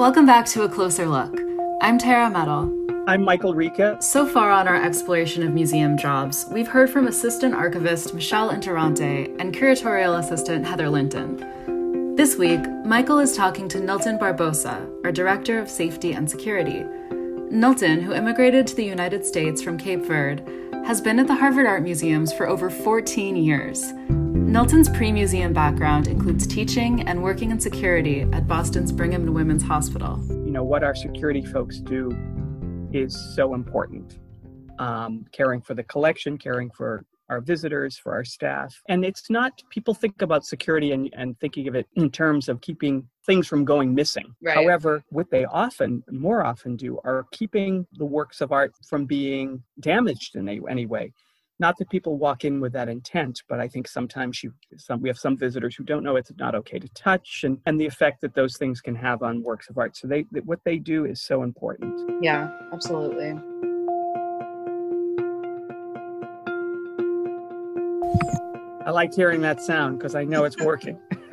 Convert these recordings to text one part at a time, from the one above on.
Welcome back to A Closer Look. I'm Tara Metal. I'm Michael Ricca. So far on our exploration of museum jobs, we've heard from Assistant Archivist Michelle Interrante and Curatorial Assistant Heather Linton. This week, Michael is talking to Nilton Barbosa, our Director of Safety and Security. Nilton, who immigrated to the United States from Cape Verde, has been at the Harvard Art Museums for over 14 years. Nilton's pre museum background includes teaching and working in security at Boston's Brigham and Women's Hospital. You know, what our security folks do is so important. Um, caring for the collection, caring for our visitors, for our staff. And it's not, people think about security and, and thinking of it in terms of keeping things from going missing. Right. However, what they often, more often do, are keeping the works of art from being damaged in any, any way not that people walk in with that intent but i think sometimes you some we have some visitors who don't know it's not okay to touch and and the effect that those things can have on works of art so they what they do is so important yeah absolutely I liked hearing that sound because I know it's working.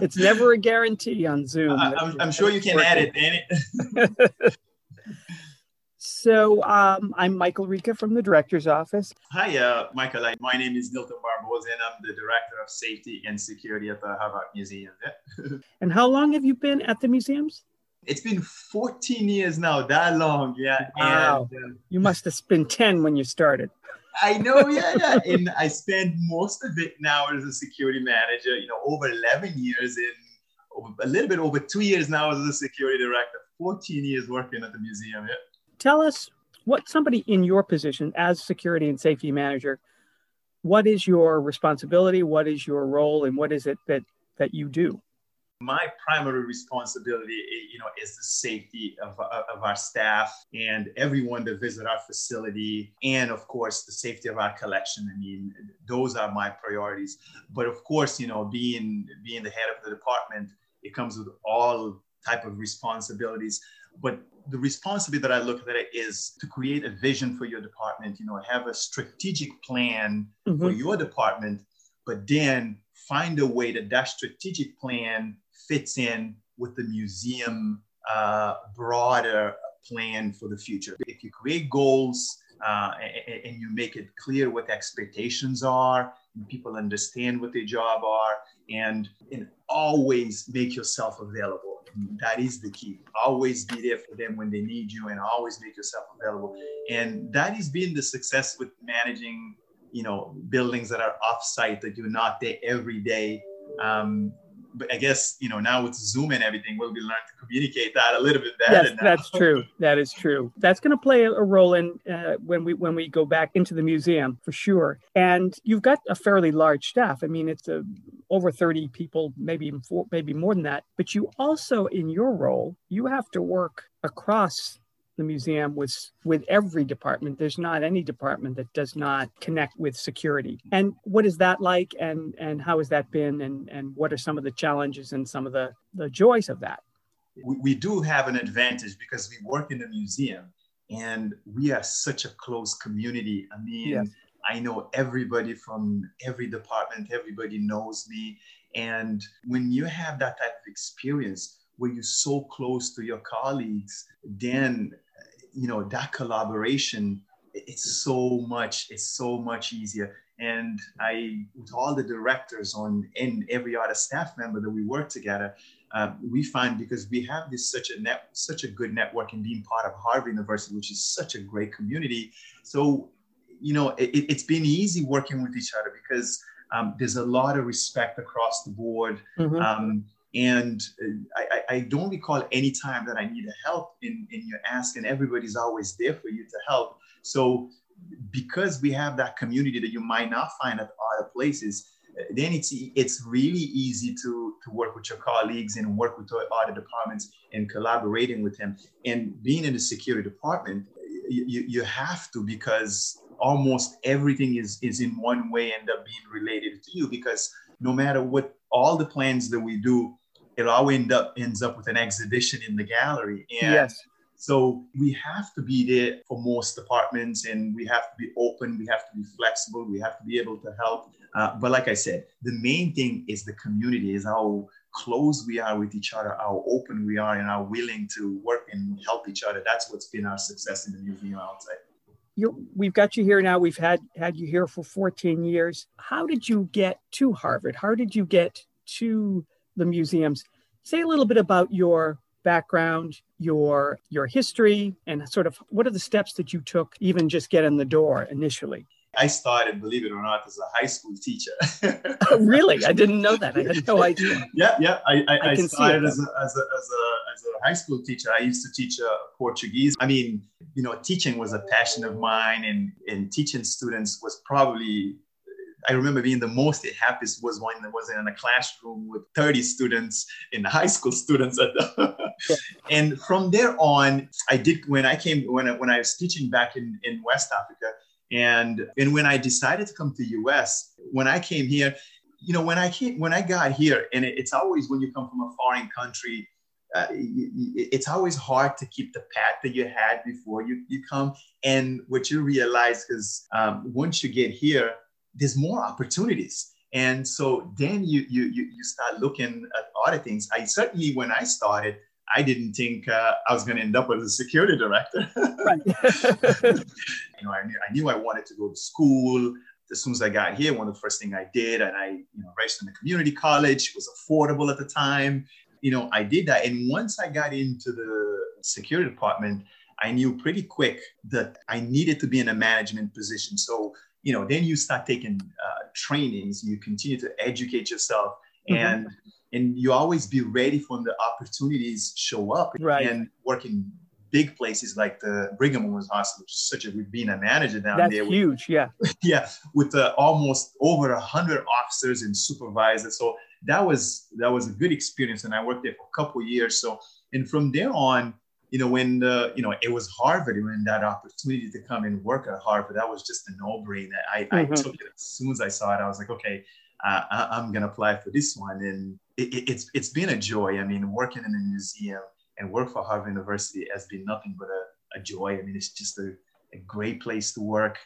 it's never a guarantee on Zoom. I'm, I'm sure you can working. edit, it. So um, I'm Michael Ricca from the director's office. Hi, uh, Michael. My name is Nilton Barbosa, and I'm the director of safety and security at the Harvard Museum. and how long have you been at the museums? It's been 14 years now. That long, yeah. Wow. And, uh, you must have been 10 when you started. I know, yeah, yeah. and I spent most of it now as a security manager. You know, over 11 years in, a little bit over two years now as a security director. 14 years working at the museum. Yeah tell us what somebody in your position as security and safety manager what is your responsibility what is your role and what is it that that you do? My primary responsibility eh, you know is the safety of, uh, of our staff and everyone that visit our facility and of course the safety of our collection. I mean those are my priorities. But of course you know being being the head of the department it comes with all type of responsibilities but the responsibility that I look at it is to create a vision for your department, you know, have a strategic plan mm-hmm. for your department, but then find a way that that strategic plan fits in with the museum uh, broader plan for the future. If you create goals uh, and, and you make it clear what the expectations are, and people understand what their job are, and, and always make yourself available that is the key. Always be there for them when they need you and always make yourself available. And that has been the success with managing, you know, buildings that are offsite that you're not there every day. Um, but I guess you know now with Zoom and everything, we'll be learning to communicate that a little bit better. Yes, that's true. That is true. That's going to play a role in uh, when we when we go back into the museum for sure. And you've got a fairly large staff. I mean, it's a, over thirty people, maybe even four, maybe more than that. But you also, in your role, you have to work across the museum with with every department. There's not any department that does not connect with security. And what is that like? And and how has that been? And and what are some of the challenges and some of the the joys of that? We, we do have an advantage because we work in the museum and we are such a close community. I mean yes. I know everybody from every department, everybody knows me. And when you have that type of experience where you're so close to your colleagues, then you know that collaboration it's so much it's so much easier and i with all the directors on and every other staff member that we work together uh, we find because we have this such a net such a good network and being part of harvard university which is such a great community so you know it, has been easy working with each other because um, there's a lot of respect across the board mm-hmm. um, and uh, I, I, don't recall any time that I needed help in, in your ask, and everybody's always there for you to help. So, because we have that community that you might not find at other places, uh, then it's it's really easy to to work with your colleagues and work with other departments and collaborating with them. And being in the security department, you, you have to because almost everything is is in one way end up being related to you because no matter what all the plans that we do it all end up ends up with an exhibition in the gallery. And yes. So we have to be there for most departments, and we have to be open. We have to be flexible. We have to be able to help. Uh, but like I said, the main thing is the community, is how close we are with each other, how open we are, and how willing to work and help each other. That's what's been our success in the museum outside. You, we've got you here now. We've had had you here for 14 years. How did you get to Harvard? How did you get to the museums? Say a little bit about your background, your your history, and sort of what are the steps that you took, even just get in the door initially. I started, believe it or not, as a high school teacher. oh, really? I didn't know that. I had no idea. Yeah, yeah. I, I, I, I started as a, as, a, as, a, as a high school teacher. I used to teach uh, Portuguese. I mean, you know, teaching was a passion of mine, and, and teaching students was probably I remember being the most happiest was when I was in a classroom with 30 students in high school students. and from there on, I did when I came when I, when I was teaching back in, in West Africa, and and when I decided to come to US, when I came here, you know, when I came when I got here, and it, it's always when you come from a foreign country, uh, it's always hard to keep the path that you had before you, you come. And what you realize is um, once you get here, there's more opportunities. And so then you, you, you, you start looking at other things. I certainly, when I started, I didn't think uh, I was going to end up as a security director. right. you know, I knew, I knew I wanted to go to school. As soon as I got here, one of the first things I did, and I, you know, registered in a community college. It was affordable at the time. You know, I did that. And once I got into the security department, I knew pretty quick that I needed to be in a management position. So, you know, then you start taking uh, trainings, you continue to educate yourself, mm-hmm. And you always be ready for when the opportunities show up right. and work in big places like the Brigham Women's Hospital, which is such a we've been a manager down That's there. That's huge, yeah. yeah, with uh, almost over a hundred officers and supervisors. So that was that was a good experience, and I worked there for a couple years. So and from there on, you know, when the, you know it was Harvard, when that opportunity to come and work at Harvard, that was just a no-brainer. I, mm-hmm. I took it as soon as I saw it. I was like, okay, uh, I, am gonna apply for this one, and it, it's it's been a joy. I mean, working in a museum and work for Harvard University has been nothing but a, a joy. I mean, it's just a, a great place to work.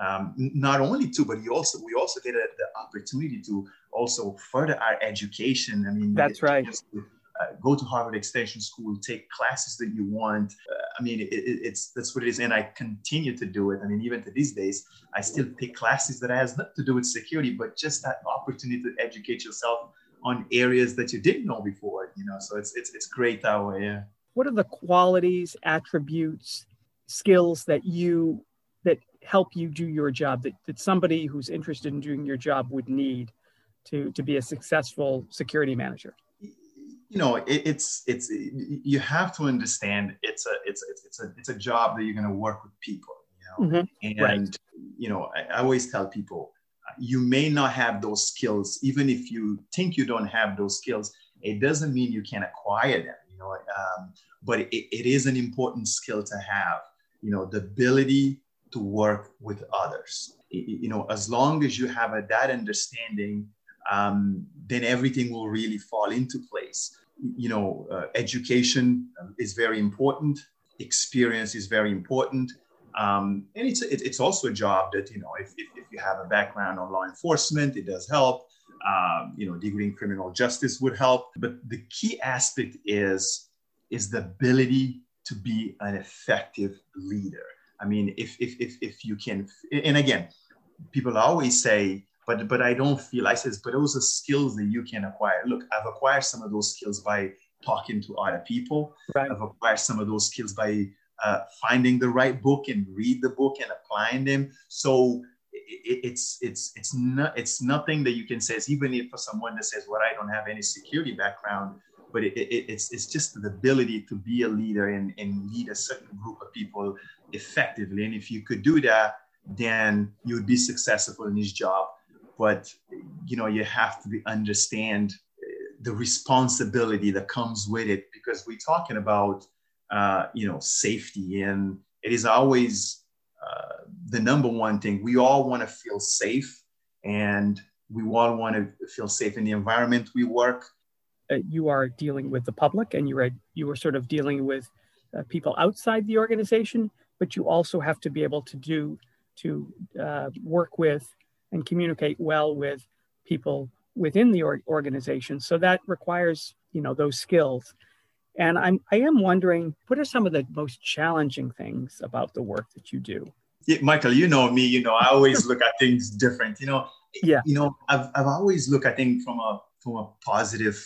Um, not only to, but you also we also get a, the opportunity to also further our education. I mean, that's right. To, uh, go to Harvard Extension School, take classes that you want. Uh, I mean, it, it, it's that's what it is, and I continue to do it. I mean, even to these days, I still take classes that has nothing to do with security, but just that opportunity to educate yourself on areas that you didn't know before. You know, so it's it's it's great that way. Yeah. What are the qualities, attributes, skills that you that help you do your job that, that somebody who's interested in doing your job would need to to be a successful security manager? you know it, it's it's you have to understand it's a it's it's, it's a it's a job that you're going to work with people you know mm-hmm. and right. you know I, I, always tell people you may not have those skills even if you think you don't have those skills it doesn't mean you can't acquire them you know um, but it, it is an important skill to have you know the ability to work with others you know as long as you have a, that understanding um, then everything will really fall into place you know, uh, education is very important. Experience is very important. Um, and it's, it's also a job that, you know, if, if, if, you have a background on law enforcement, it does help. Um, you know, degree in criminal justice would help. But the key aspect is, is the ability to be an effective leader. I mean, if, if, if, if you can, and again, people always say, but but I don't feel I says, but those are skills that you can acquire. Look, I've acquired some of those skills by talking to other people. Right. I've acquired some of those skills by uh, finding the right book and read the book and applying them. So it, it's it's it's not it's nothing that you can say. Even if for someone that says, "Well, I don't have any security background," but it, it, it's it's just the ability to be a leader and, and lead a certain group of people effectively. And if you could do that, then you would be successful in this job but you know you have to be, understand the responsibility that comes with it because we're talking about uh, you know safety and it is always uh, the number one thing we all want to feel safe and we all want to feel safe in the environment we work uh, you are dealing with the public and you are you are sort of dealing with uh, people outside the organization but you also have to be able to do to uh, work with and communicate well with people within the organization. So that requires, you know, those skills. And I'm I am wondering, what are some of the most challenging things about the work that you do? Yeah, Michael, you know me. You know, I always look at things different. You know, yeah. You know, I've I've always looked, I think, from a from a positive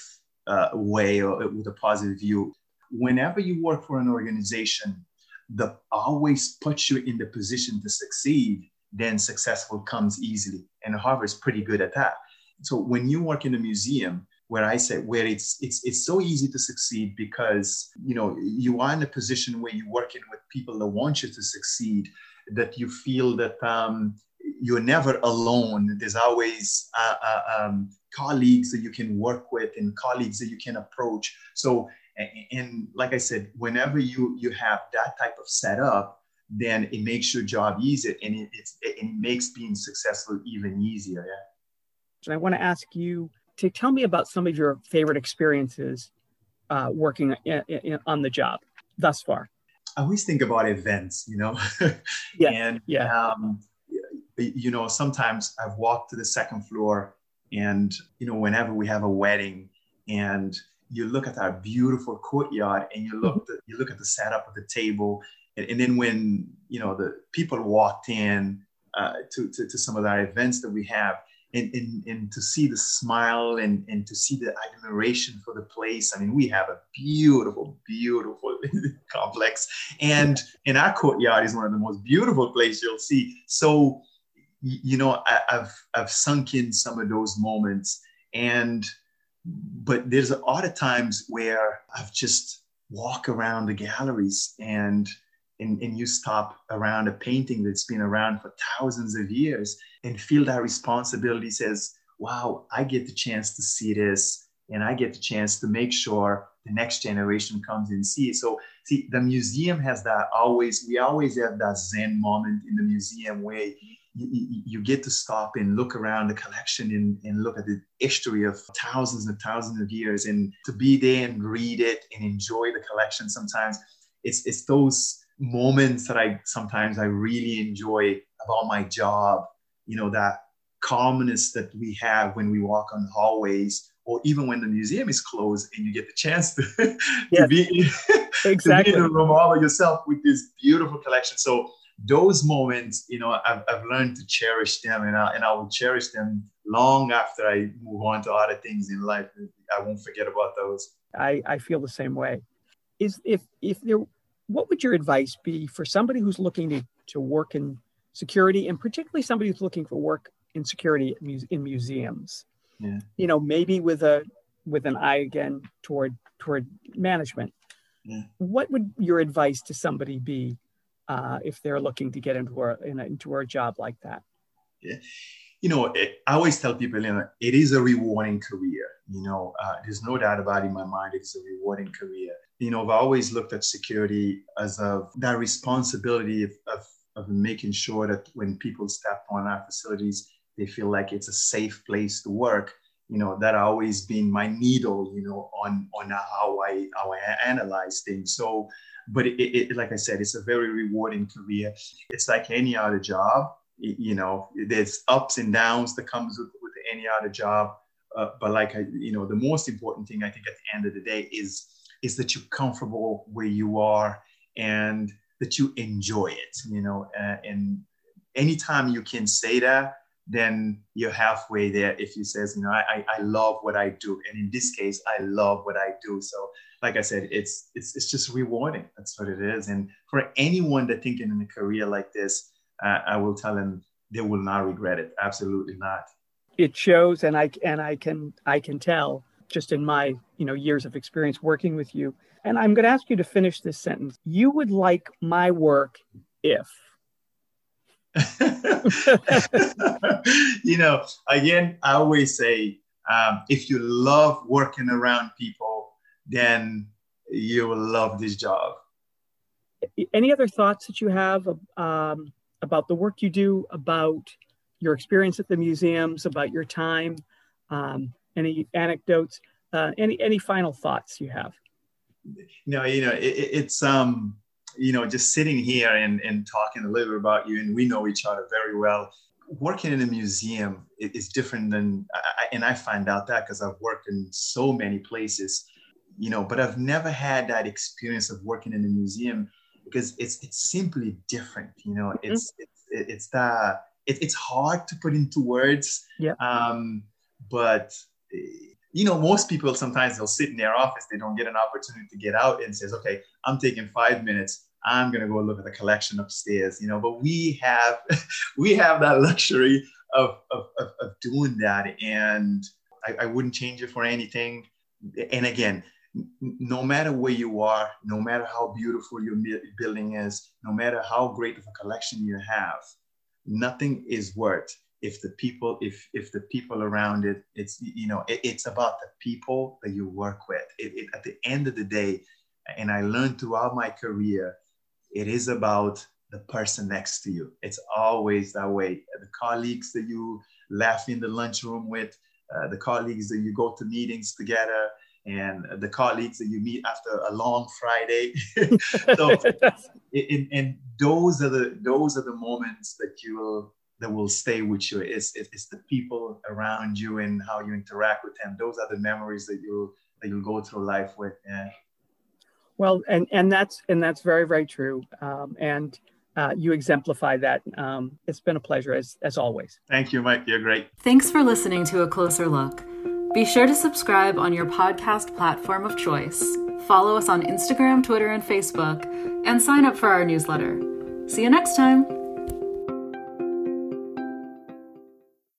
uh, way or with a positive view. Whenever you work for an organization that always puts you in the position to succeed, then successful comes easily. And Harvard's pretty good at that. So when you work in a museum, where I say where it's it's it's so easy to succeed because you know you are in a position where you're working with people that want you to succeed, that you feel that um, you're never alone. There's always uh, uh, um, colleagues that you can work with and colleagues that you can approach. So, and, and like I said, whenever you you have that type of setup, then it makes your job easier and it, it makes being successful even easier. Yeah. And I want to ask you to tell me about some of your favorite experiences uh, working in, in, on the job thus far. I always think about events, you know. yeah. And yeah. Um, you know, sometimes I've walked to the second floor, and you know, whenever we have a wedding, and you look at our beautiful courtyard, and you look mm-hmm. the, you look at the setup of the table, and, and, then when you know the people walked in uh, to, to to some of our events that we have, and, and, and to see the smile and, and to see the admiration for the place. I mean, we have a beautiful, beautiful complex. And in our courtyard is one of the most beautiful places you'll see. So, you know, I, have I've sunk in some of those moments. And but there's a lot of times where I've just walk around the galleries and and, and you stop around a painting that's been around for thousands of years and feel that responsibility says, wow, I get the chance to see this and I get the chance to make sure the next generation comes and see. So see, the museum has that always, we always have that Zen moment in the museum where you, you, you get to stop and look around the collection and, and look at the history of thousands and thousands of years and to be there and read it and enjoy the collection sometimes. It's, it's those moments that I sometimes I really enjoy about my job. You know that calmness that we have when we walk on the hallways, or even when the museum is closed and you get the chance to, yes. to be in, exactly. to be in the room all by yourself with this beautiful collection. So those moments, you know, I've, I've learned to cherish them, and I, and I will cherish them long after I move on to other things in life. I won't forget about those. I, I feel the same way. Is if if there what would your advice be for somebody who's looking to, to work in security and particularly somebody who's looking for work in security in museums? Yeah. you know maybe with a with an eye again toward toward management. Yeah. what would your advice to somebody be uh, if they're looking to get into a, in a, into a job like that? Yeah. You know it, i always tell people you know it is a rewarding career you know uh, there's no doubt about it in my mind it's a rewarding career you know, I've always looked at security as a that responsibility of, of, of making sure that when people step on our facilities, they feel like it's a safe place to work. You know, that always been my needle, you know, on on how I how I analyze things. So, but it, it, like I said, it's a very rewarding career. It's like any other job. You know, there's ups and downs that comes with, with any other job. Uh, but like I, you know, the most important thing I think at the end of the day is is that you're comfortable where you are and that you enjoy it you know uh, and anytime you can say that then you're halfway there if you says you know I, I love what i do. And in this case i love what i do. So like i said it's it's, it's just rewarding. That's what it is. And for anyone that thinking in a career like this uh, i will tell them they will not regret it. Absolutely not. It shows and i and i can i can tell just in my you know years of experience working with you. And i'm going to ask you to finish this sentence. You would like my work if. You know again i always say um, if you love working around people then you will love this job. Any other thoughts that you have um, about the work you do about your experience at the museums about your time um, any anecdotes, uh, any any final thoughts you have? No, you know, it, it's um, you know, just sitting here and, and talking a little bit about you, and we know each other very well. working in a museum is different than, and I find out that because I've worked in so many places, you know, but I've never had that experience of working in a museum because it's it's simply different. You know, mm-hmm. it's it's it's that it, it's hard to put into words. Yeah. Um, but you know, most people sometimes they'll sit in their office, they don't get an opportunity to get out and says, okay, I'm taking five minutes. I'm gonna go look at the collection upstairs, you know. But we have we have that luxury of of, of, of doing that, and I, I wouldn't change it for anything. And again, no matter where you are, no matter how beautiful your building is, no matter how great of a collection you have, nothing is worth if the people if if the people around it it's you know it, it's about the people that you work with. It, it, at the end of the day and i learned throughout my career it is about the person next to you. It's always that way. The colleagues that you laugh in the lunchroom with uh, the colleagues that you go to meetings together and the colleagues that you meet after a long Friday. so, and, and those are the those are the moments that you will that will stay with you. It's, it's the people around you and how you interact with them. Those are the memories that you'll that you'll go through life with. Yeah. Well, and and that's and that's very very true. Um, and uh, you exemplify that. Um, it's been a pleasure as as always. Thank you, Mike. You're great. Thanks for listening to a closer look. Be sure to subscribe on your podcast platform of choice. Follow us on Instagram, Twitter, and Facebook, and sign up for our newsletter. See you next time.